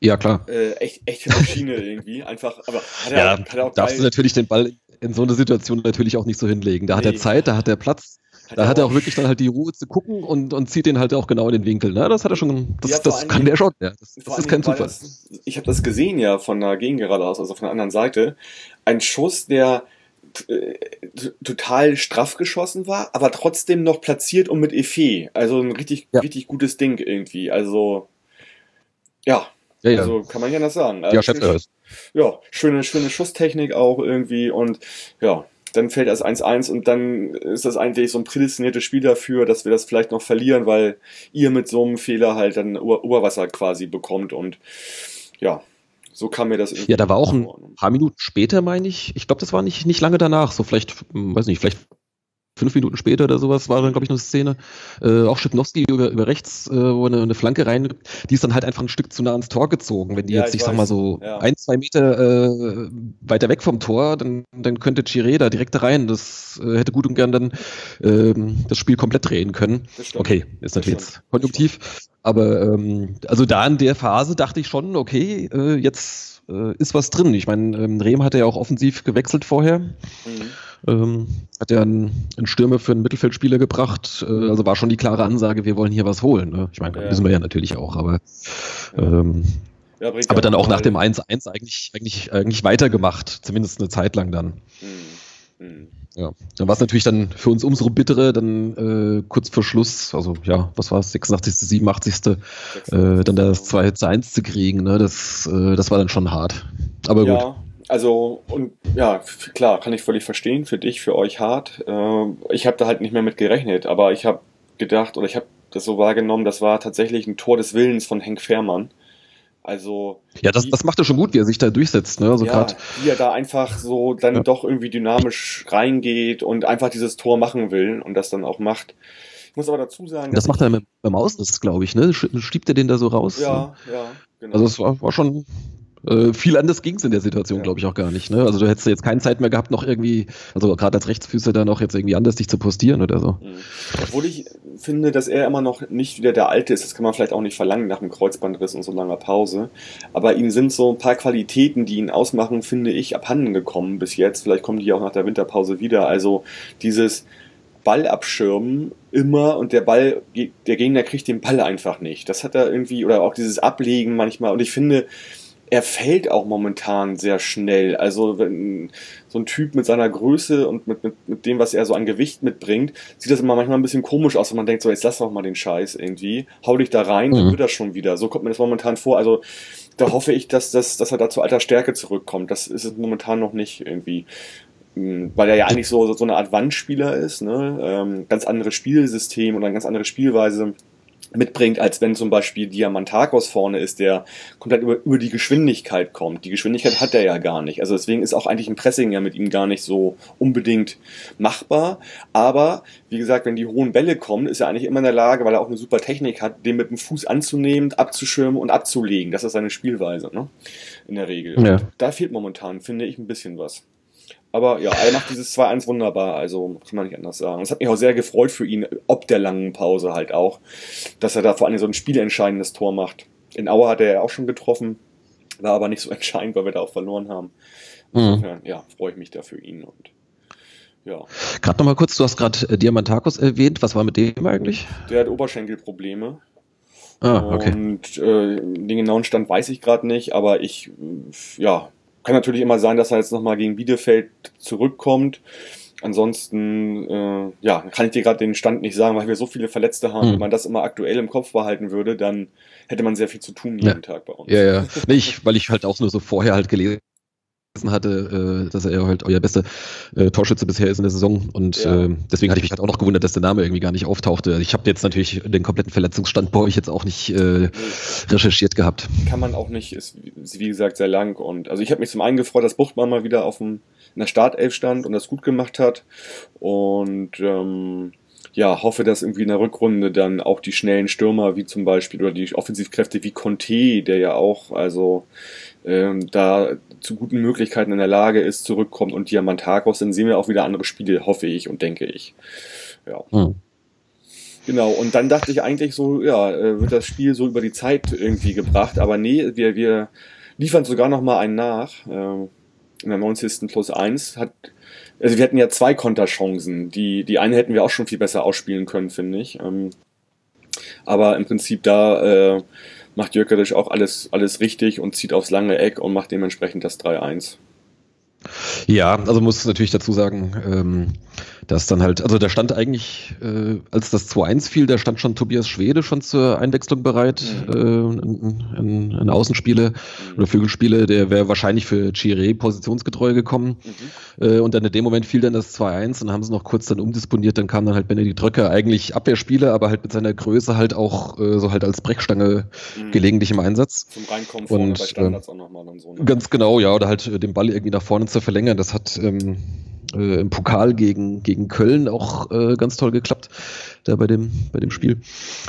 Ja, klar. Äh, echt, echt Maschine irgendwie, einfach, aber hat er, ja, hat er auch darfst geil, du natürlich den Ball in so einer Situation natürlich auch nicht so hinlegen. Da nee. hat er Zeit, da hat er Platz. Hat da er hat er auch wirklich dann halt die Ruhe zu gucken und, und zieht den halt auch genau in den Winkel. Ne? Das hat er schon, das, ja, das kann der schon. Ja. Das, das ist kein Zufall. Das, ich habe das gesehen ja von der Gegengerade aus, also von der anderen Seite. Ein Schuss, der äh, total straff geschossen war, aber trotzdem noch platziert und mit Effet. Also ein richtig, ja. richtig gutes Ding irgendwie. Also, ja. ja, ja. Also kann man ja das sagen. Also, ja, Schäfer ist ja, schöne, schöne Schusstechnik auch irgendwie und ja, dann fällt das 1-1 und dann ist das eigentlich so ein prädestiniertes Spiel dafür, dass wir das vielleicht noch verlieren, weil ihr mit so einem Fehler halt dann Oberwasser quasi bekommt und ja, so kam mir das irgendwie. Ja, da war auch ein paar Minuten später, meine ich. Ich glaube, das war nicht, nicht lange danach, so vielleicht, hm, weiß nicht, vielleicht fünf Minuten später oder sowas war dann, glaube ich, eine Szene. Äh, auch Schipnowski über, über rechts, äh, wo eine, eine Flanke rein, die ist dann halt einfach ein Stück zu nah ans Tor gezogen. Wenn die ja, jetzt, ich, ich sag mal so, ja. ein, zwei Meter äh, weiter weg vom Tor, dann, dann könnte Chiré da direkt rein. Das äh, hätte gut und gern dann ähm, das Spiel komplett drehen können. Okay, ist natürlich jetzt konjunktiv. Aber ähm, also da in der Phase dachte ich schon, okay, äh, jetzt äh, ist was drin. Ich meine, ähm, Rehm hatte ja auch offensiv gewechselt vorher. Mhm. Ähm, hat er einen, einen Stürmer für einen Mittelfeldspieler gebracht. Äh, also war schon die klare Ansage, wir wollen hier was holen. Ne? Ich meine, ja. wissen wir ja natürlich auch, aber ähm, Ja, aber dann auch nach dem 1-1 eigentlich, eigentlich, eigentlich weitergemacht, zumindest eine Zeit lang dann. Mhm. Mhm. Ja, dann war es natürlich dann für uns umso bittere, dann äh, kurz vor Schluss, also ja, was war es, 86., 87., äh, dann das 2 zu 1 zu kriegen, ne? das, äh, das war dann schon hart. Aber ja, gut. Also, und ja, klar, kann ich völlig verstehen, für dich, für euch hart. Äh, ich habe da halt nicht mehr mit gerechnet, aber ich habe gedacht, oder ich habe das so wahrgenommen, das war tatsächlich ein Tor des Willens von Henk Fährmann. Also. Ja, das, das macht er schon gut, wie er sich da durchsetzt, ne? Also ja, wie er da einfach so dann ja. doch irgendwie dynamisch reingeht und einfach dieses Tor machen will und das dann auch macht. Ich muss aber dazu sagen. Das macht er beim Außen, glaube ich, ne? Schiebt er den da so raus? Ja, ja, genau. Also es war, war schon äh, viel anders ging es in der Situation, ja. glaube ich, auch gar nicht. Ne? Also du hättest jetzt keine Zeit mehr gehabt, noch irgendwie, also gerade als Rechtsfüßer da noch jetzt irgendwie anders dich zu postieren oder so. Mhm. Obwohl ich finde, dass er immer noch nicht wieder der Alte ist, das kann man vielleicht auch nicht verlangen nach einem Kreuzbandriss und so langer Pause. Aber ihm sind so ein paar Qualitäten, die ihn ausmachen, finde ich, abhanden gekommen bis jetzt. Vielleicht kommen die auch nach der Winterpause wieder. Also dieses Ball abschirmen immer und der Ball, der Gegner kriegt den Ball einfach nicht. Das hat er irgendwie, oder auch dieses Ablegen manchmal. Und ich finde, er fällt auch momentan sehr schnell. Also wenn so ein Typ mit seiner Größe und mit, mit, mit dem, was er so an Gewicht mitbringt, sieht das immer manchmal ein bisschen komisch aus, wenn man denkt, so jetzt lass doch mal den Scheiß irgendwie, hau dich da rein, mhm. dann wird das schon wieder. So kommt mir das momentan vor. Also da hoffe ich, dass, das, dass er da zu alter Stärke zurückkommt. Das ist es momentan noch nicht irgendwie hm, weil er ja eigentlich so, so eine Art Wandspieler ist, ne? Ähm, ganz anderes Spielsystem und eine ganz andere Spielweise mitbringt, als wenn zum Beispiel Diamantakos vorne ist, der komplett über, über die Geschwindigkeit kommt. Die Geschwindigkeit hat er ja gar nicht. Also deswegen ist auch eigentlich ein Pressing ja mit ihm gar nicht so unbedingt machbar. Aber wie gesagt, wenn die hohen Bälle kommen, ist er eigentlich immer in der Lage, weil er auch eine super Technik hat, den mit dem Fuß anzunehmen, abzuschirmen und abzulegen. Das ist seine Spielweise, ne? In der Regel. Ja. Da fehlt momentan, finde ich, ein bisschen was. Aber ja, er macht dieses 2-1 wunderbar, also kann man nicht anders sagen. Es hat mich auch sehr gefreut für ihn, ob der langen Pause halt auch, dass er da vor allem so ein spielentscheidendes Tor macht. In Aue hat er ja auch schon getroffen, war aber nicht so entscheidend, weil wir da auch verloren haben. Mhm. Ja, freue ich mich da für ihn und ja. Gerade nochmal kurz, du hast gerade äh, Diamantakos erwähnt, was war mit dem eigentlich? Der hat Oberschenkelprobleme. Ah, okay. Und äh, den genauen Stand weiß ich gerade nicht, aber ich, ja, kann natürlich immer sein, dass er jetzt nochmal gegen Bielefeld zurückkommt. Ansonsten, äh, ja, kann ich dir gerade den Stand nicht sagen, weil wir so viele Verletzte haben. Hm. Wenn man das immer aktuell im Kopf behalten würde, dann hätte man sehr viel zu tun jeden ja. Tag bei uns. Ja, ja. Nicht, weil ich halt auch nur so vorher halt gelesen hatte, äh, dass er halt euer bester äh, Torschütze bisher ist in der Saison und ja. äh, deswegen hatte ich mich halt auch noch gewundert, dass der Name irgendwie gar nicht auftauchte. Ich habe jetzt natürlich den kompletten Verletzungsstand bei euch jetzt auch nicht äh, recherchiert gehabt. Kann man auch nicht, ist wie gesagt sehr lang und also ich habe mich zum einen gefreut, dass Buchtmann mal wieder auf dem, in der Startelf stand und das gut gemacht hat und ähm, ja, hoffe, dass irgendwie in der Rückrunde dann auch die schnellen Stürmer wie zum Beispiel oder die Offensivkräfte wie Conte, der ja auch also ähm, da zu guten Möglichkeiten in der Lage ist, zurückkommt und Diamantakos, dann sehen wir auch wieder andere Spiele, hoffe ich und denke ich. Ja. Hm. Genau, und dann dachte ich eigentlich so, ja, äh, wird das Spiel so über die Zeit irgendwie gebracht, aber nee, wir, wir liefern sogar noch mal einen nach. Äh, in der 90. plus 1 hat, also wir hatten ja zwei Konterchancen. Die, die eine hätten wir auch schon viel besser ausspielen können, finde ich. Ähm, aber im Prinzip da äh, macht Jökerisch auch alles, alles richtig und zieht aufs lange Eck und macht dementsprechend das 3-1. Ja, also muss natürlich dazu sagen, ähm, dass dann halt, also da stand eigentlich, äh, als das 2-1 fiel, da stand schon Tobias Schwede schon zur Einwechslung bereit, mhm. äh, ein, ein, Außenspiele mhm. oder Flügelspiele, der wäre wahrscheinlich für Chiré positionsgetreu gekommen. Mhm. Äh, und dann in dem Moment fiel dann das 2-1 und haben sie noch kurz dann umdisponiert, dann kam dann halt Benedikt Dröcker, eigentlich Abwehrspieler, aber halt mit seiner Größe halt auch äh, so halt als Brechstange mhm. gelegentlich im Einsatz. Zum Reinkommen vorne und, bei Standards auch nochmal dann so. Ne? Ganz genau, ja, oder halt äh, den Ball irgendwie nach vorne zu verlängern, das hat ähm, äh, im Pokal gegen, gegen Köln auch äh, ganz toll geklappt, da bei dem, bei dem Spiel.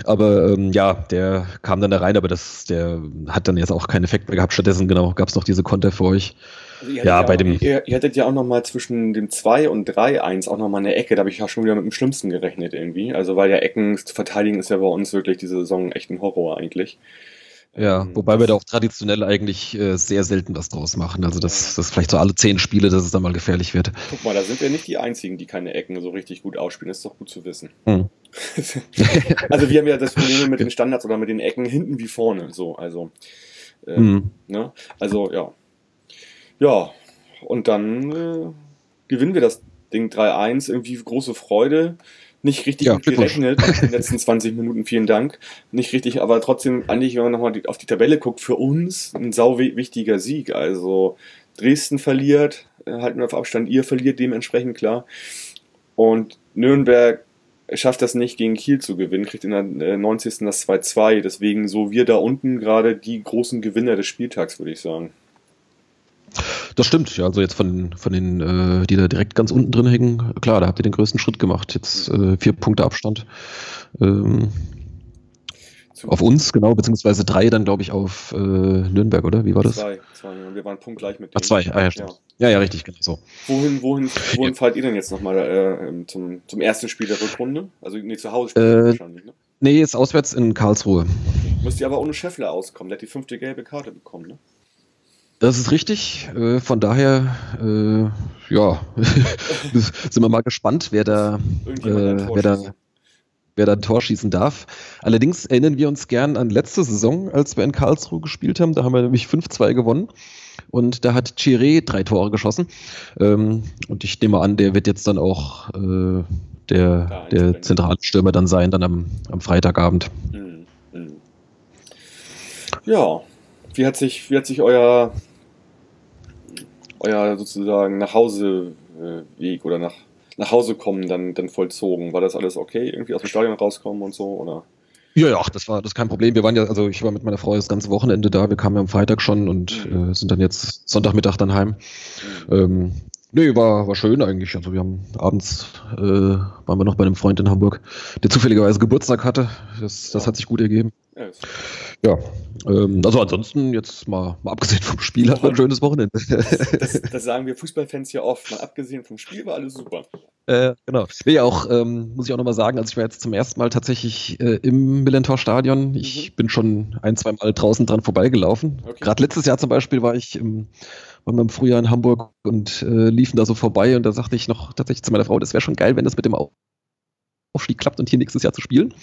Aber ähm, ja, der kam dann da rein, aber das, der hat dann jetzt auch keinen Effekt mehr gehabt. Stattdessen, genau, gab es noch diese Konter für euch. Also ja, ja, bei dem. Ihr, ihr hattet ja auch nochmal zwischen dem 2 und 3-1 auch nochmal eine Ecke, da habe ich ja schon wieder mit dem Schlimmsten gerechnet irgendwie. Also weil ja Ecken zu verteidigen ist ja bei uns wirklich diese Saison echt ein Horror eigentlich. Ja, ähm, wobei wir da auch traditionell eigentlich äh, sehr selten was draus machen. Also das, das vielleicht so alle zehn Spiele, dass es dann mal gefährlich wird. Guck mal, da sind wir nicht die Einzigen, die keine Ecken so richtig gut ausspielen. Das ist doch gut zu wissen. Hm. also wir haben ja das Problem mit den Standards oder mit den Ecken hinten wie vorne. So, also Äh, mhm. ne? Also ja. Ja, und dann äh, gewinnen wir das Ding 3-1, irgendwie große Freude. Nicht richtig ja, gerechnet in den letzten 20 Minuten, vielen Dank. Nicht richtig, aber trotzdem, eigentlich, wenn man nochmal auf die Tabelle guckt, für uns ein sau wichtiger Sieg. Also Dresden verliert, äh, halten wir auf Abstand, ihr verliert dementsprechend klar. Und Nürnberg schafft das nicht, gegen Kiel zu gewinnen, kriegt in der 90. Äh, das 2-2. Deswegen so wir da unten gerade die großen Gewinner des Spieltags, würde ich sagen. Das stimmt, ja. Also jetzt von, von den, äh, die da direkt ganz unten drin hängen, klar, da habt ihr den größten Schritt gemacht. Jetzt äh, vier Punkte Abstand. Ähm, auf uns, genau, beziehungsweise drei dann, glaube ich, auf äh, Nürnberg, oder? Wie war das? Zwei, zwei. Wir waren punktgleich mit denen. Ah, zwei, ah, ja, stimmt. Ja, ja, ja richtig, genau so. Wohin, wohin, wohin fahrt ihr denn jetzt nochmal äh, zum, zum ersten Spiel der Rückrunde? Also, nee, zu Hause spielt äh, wahrscheinlich, ne? Nee, jetzt auswärts in Karlsruhe. Okay. Müsst ihr aber ohne Scheffler auskommen. Der hat die fünfte gelbe Karte bekommen, ne? Das ist richtig. Äh, von daher, äh, ja, sind wir mal gespannt, wer da, äh, wer da, wer da ein Tor schießen darf. Allerdings erinnern wir uns gern an letzte Saison, als wir in Karlsruhe gespielt haben. Da haben wir nämlich 5-2 gewonnen. Und da hat Chiré drei Tore geschossen. Ähm, und ich nehme an, der wird jetzt dann auch äh, der, der zentrale Stürmer dann sein, dann am, am Freitagabend. Mhm. Mhm. Ja, wie hat sich, wie hat sich euer euer sozusagen Nachhauseweg oder nach, nach Hause kommen dann, dann vollzogen? War das alles okay, irgendwie aus dem Stadion rauskommen und so? Oder? Ja, ja, das war das kein Problem. Wir waren ja, also ich war mit meiner Frau das ganze Wochenende da. Wir kamen ja am Freitag schon und mhm. äh, sind dann jetzt Sonntagmittag dann heim. Mhm. Ähm, nee, war, war schön eigentlich. Also wir haben abends äh, waren wir noch bei einem Freund in Hamburg, der zufälligerweise Geburtstag hatte. Das, das ja. hat sich gut ergeben. Ja, ja, ähm, also ansonsten jetzt mal, mal abgesehen vom Spiel hat man ein schönes Wochenende. Das, das, sagen wir Fußballfans ja oft. Mal abgesehen vom Spiel war alles super. Äh, genau. Nee, auch, ähm, muss ich auch nochmal sagen, also ich war jetzt zum ersten Mal tatsächlich äh, im Millentor-Stadion. Ich mhm. bin schon ein, zwei Mal draußen dran vorbeigelaufen. Okay. Gerade letztes Jahr zum Beispiel war ich im, waren wir im Frühjahr in Hamburg und äh, liefen da so vorbei und da sagte ich noch tatsächlich zu meiner Frau, das wäre schon geil, wenn das mit dem Aufstieg klappt und hier nächstes Jahr zu spielen.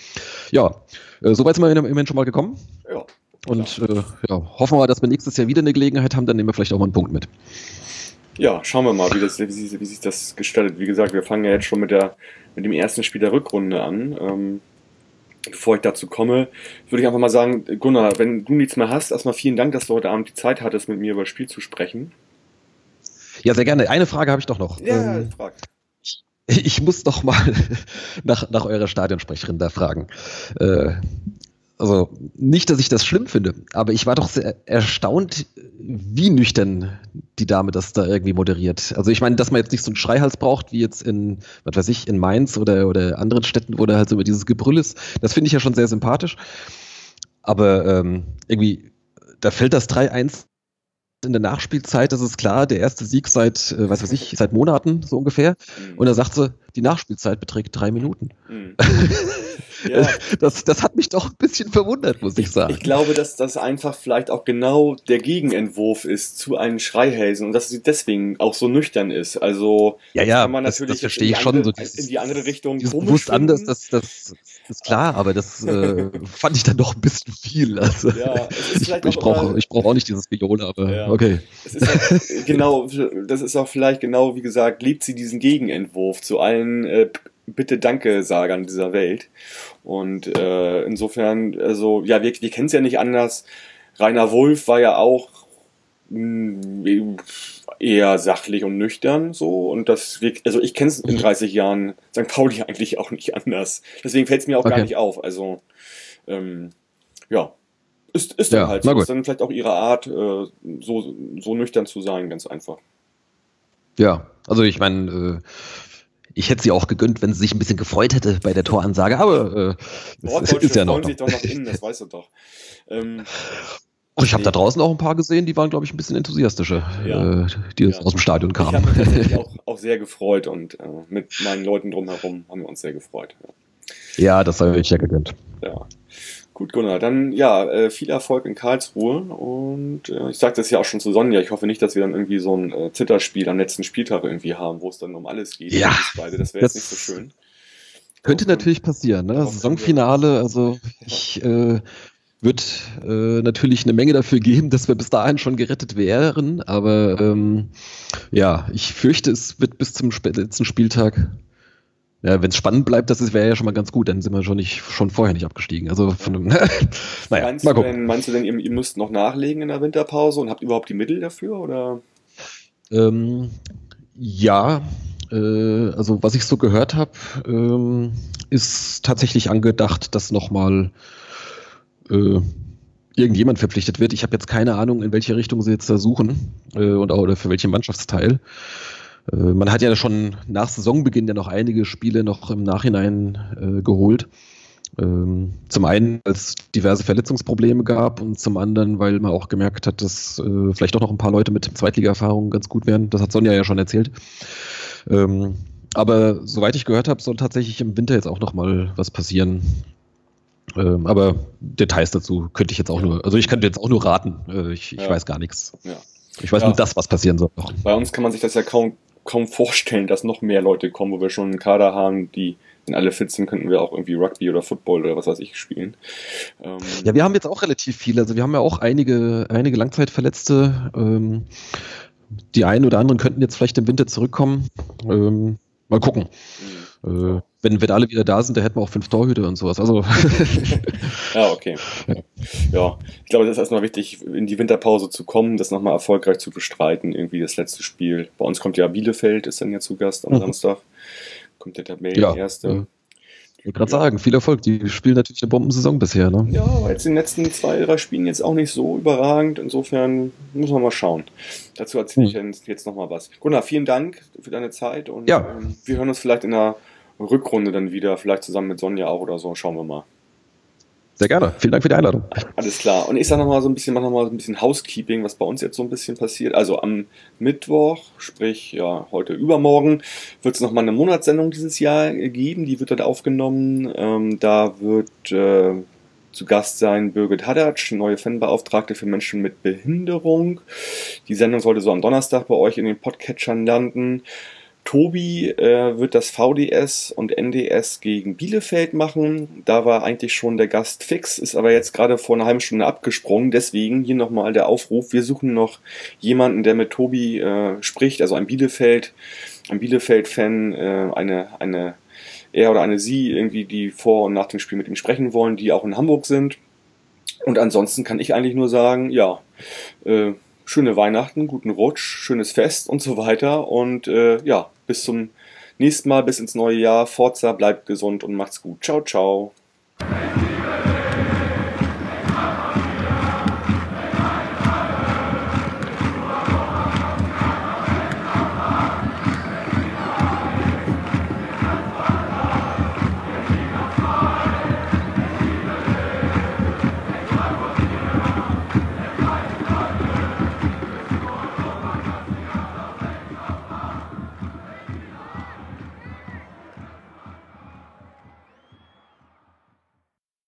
Ja, äh, soweit sind wir immerhin schon mal gekommen. Ja. Und äh, ja, hoffen wir mal, dass wir nächstes Jahr wieder eine Gelegenheit haben, dann nehmen wir vielleicht auch mal einen Punkt mit. Ja, schauen wir mal, wie, das, wie, sich, wie sich das gestaltet. Wie gesagt, wir fangen ja jetzt schon mit, der, mit dem ersten Spiel der Rückrunde an. Ähm, bevor ich dazu komme, würde ich einfach mal sagen, Gunnar, wenn du nichts mehr hast, erstmal vielen Dank, dass du heute Abend die Zeit hattest, mit mir über das Spiel zu sprechen. Ja, sehr gerne. Eine Frage habe ich doch noch. Ja, ähm, frag. Ich muss doch mal nach, nach eurer Stadionsprecherin da fragen. Äh, also nicht, dass ich das schlimm finde, aber ich war doch sehr erstaunt, wie nüchtern die Dame das da irgendwie moderiert. Also ich meine, dass man jetzt nicht so einen Schreihals braucht, wie jetzt in, was weiß ich, in Mainz oder, oder anderen Städten, wo da halt so über dieses Gebrüll ist, das finde ich ja schon sehr sympathisch. Aber ähm, irgendwie, da fällt das 3-1 in der Nachspielzeit, das ist klar, der erste Sieg seit, äh, was weiß ich, seit Monaten so ungefähr. Mhm. Und da sagt sie, die Nachspielzeit beträgt drei Minuten. Mhm. ja. das, das hat mich doch ein bisschen verwundert, muss ich sagen. Ich glaube, dass das einfach vielleicht auch genau der Gegenentwurf ist zu einem Schreihälsen und dass sie deswegen auch so nüchtern ist. Also ja, ja, kann man das, natürlich das verstehe ich schon. Andere, so dieses, in die andere Richtung bewusst anders, das, das ist klar, aber das äh, fand ich dann doch ein bisschen viel. Also, ja, ich, ich brauche ich brauch auch nicht dieses Viole, aber ja. okay. Halt, genau, das ist auch vielleicht genau, wie gesagt, liebt sie diesen Gegenentwurf zu allen äh, Bitte-Danke-Sagern dieser Welt. Und äh, insofern, also, ja, wir, wir kennen es ja nicht anders. Rainer Wolf war ja auch mh, mm, eher sachlich und nüchtern so und das also ich kenne es in 30 Jahren St. Pauli eigentlich auch nicht anders deswegen fällt es mir auch okay. gar nicht auf also ähm, ja ist, ist dann ja, halt so ist dann vielleicht auch ihre Art äh, so, so nüchtern zu sein ganz einfach ja also ich meine äh, ich hätte sie auch gegönnt, wenn sie sich ein bisschen gefreut hätte bei der Toransage, aber äh, ist, ist ja noch. sich doch nach innen, das weißt du doch. Ähm, oh, ich habe da draußen auch ein paar gesehen, die waren, glaube ich, ein bisschen enthusiastischer, ja. äh, die ja. aus dem Stadion kamen. Ich habe mich auch, auch sehr gefreut und äh, mit meinen Leuten drumherum haben wir uns sehr gefreut. Ja, ja das habe ich ja gegönnt. Ja. Gut, Gunnar, dann ja, äh, viel Erfolg in Karlsruhe und äh, ich sagte es ja auch schon zu Sonja, ich hoffe nicht, dass wir dann irgendwie so ein äh, Zitterspiel am letzten Spieltag irgendwie haben, wo es dann um alles geht. Ja. Beide. Das wäre jetzt nicht so schön. Könnte natürlich passieren, ne? Saisonfinale, also ich, äh, wird äh, natürlich eine Menge dafür geben, dass wir bis dahin schon gerettet wären. Aber ähm, ja, ich fürchte, es wird bis zum letzten Spieltag ja, wenn es spannend bleibt, das wäre ja schon mal ganz gut, dann sind wir schon nicht schon vorher nicht abgestiegen. Also von dem, naja, meinst, mal gucken. Denn, meinst du denn, ihr, ihr, müsst noch nachlegen in der Winterpause und habt überhaupt die Mittel dafür? Oder? Ähm, ja, äh, also was ich so gehört habe, ähm, ist tatsächlich angedacht, dass nochmal äh, irgendjemand verpflichtet wird. Ich habe jetzt keine Ahnung, in welche Richtung sie jetzt da suchen äh, und auch oder für welchen Mannschaftsteil. Äh, man hat ja schon nach Saisonbeginn ja noch einige Spiele noch im Nachhinein äh, geholt. Ähm, zum einen, weil es diverse Verletzungsprobleme gab und zum anderen, weil man auch gemerkt hat, dass äh, vielleicht auch noch ein paar Leute mit Zweitliga-Erfahrung ganz gut wären. Das hat Sonja ja schon erzählt. Ähm, aber soweit ich gehört habe, soll tatsächlich im Winter jetzt auch noch mal was passieren. Ähm, aber Details dazu könnte ich jetzt auch nur, also ich könnte jetzt auch nur raten. Äh, ich, ich ja. weiß gar nichts. Ja. Ich weiß ja. nur das, was passieren soll. Bei uns kann man sich das ja kaum kaum vorstellen, dass noch mehr Leute kommen, wo wir schon einen Kader haben, die, wenn alle fit sind, könnten wir auch irgendwie Rugby oder Football oder was weiß ich spielen. Ähm ja, wir haben jetzt auch relativ viele. Also wir haben ja auch einige, einige Langzeitverletzte. Ähm, die einen oder anderen könnten jetzt vielleicht im Winter zurückkommen. Ähm, mal gucken. Mhm. Äh, wenn, wenn alle wieder da sind, da hätten wir auch fünf Torhüter und sowas. Also. ja, okay. Ja. ich glaube, das ist erstmal wichtig, in die Winterpause zu kommen, das nochmal erfolgreich zu bestreiten. Irgendwie das letzte Spiel. Bei uns kommt ja Bielefeld, ist dann ja zu Gast am mhm. Samstag. Kommt der Tabellenerste. Ja. Ich wollte gerade sagen, viel Erfolg. Die spielen natürlich eine Bombensaison bisher. Ne? Ja, aber jetzt in den letzten zwei, drei Spielen jetzt auch nicht so überragend. Insofern müssen wir mal schauen. Dazu erzähle ich hm. jetzt nochmal was. Gunnar, vielen Dank für deine Zeit und ja. ähm, wir hören uns vielleicht in der Rückrunde dann wieder, vielleicht zusammen mit Sonja auch oder so. Schauen wir mal. Sehr gerne. Vielen Dank für die Einladung. Alles klar. Und ich sage nochmal so ein bisschen, mach nochmal so ein bisschen Housekeeping, was bei uns jetzt so ein bisschen passiert. Also am Mittwoch, sprich ja heute übermorgen, wird es nochmal eine Monatssendung dieses Jahr geben. Die wird dort aufgenommen. Ähm, da wird äh, zu Gast sein Birgit Haddatsch, neue Fanbeauftragte für Menschen mit Behinderung. Die Sendung sollte so am Donnerstag bei euch in den Podcatchern landen. Tobi äh, wird das VDS und NDS gegen Bielefeld machen. Da war eigentlich schon der Gast fix, ist aber jetzt gerade vor einer halben Stunde abgesprungen. Deswegen hier nochmal der Aufruf. Wir suchen noch jemanden, der mit Tobi äh, spricht, also ein Bielefeld, ein Bielefeld-Fan, äh, eine, eine, er oder eine sie irgendwie, die vor und nach dem Spiel mit ihm sprechen wollen, die auch in Hamburg sind. Und ansonsten kann ich eigentlich nur sagen, ja, äh, schöne Weihnachten, guten Rutsch, schönes Fest und so weiter. Und äh, ja, bis zum nächsten Mal, bis ins neue Jahr. Forza, bleibt gesund und macht's gut. Ciao, ciao.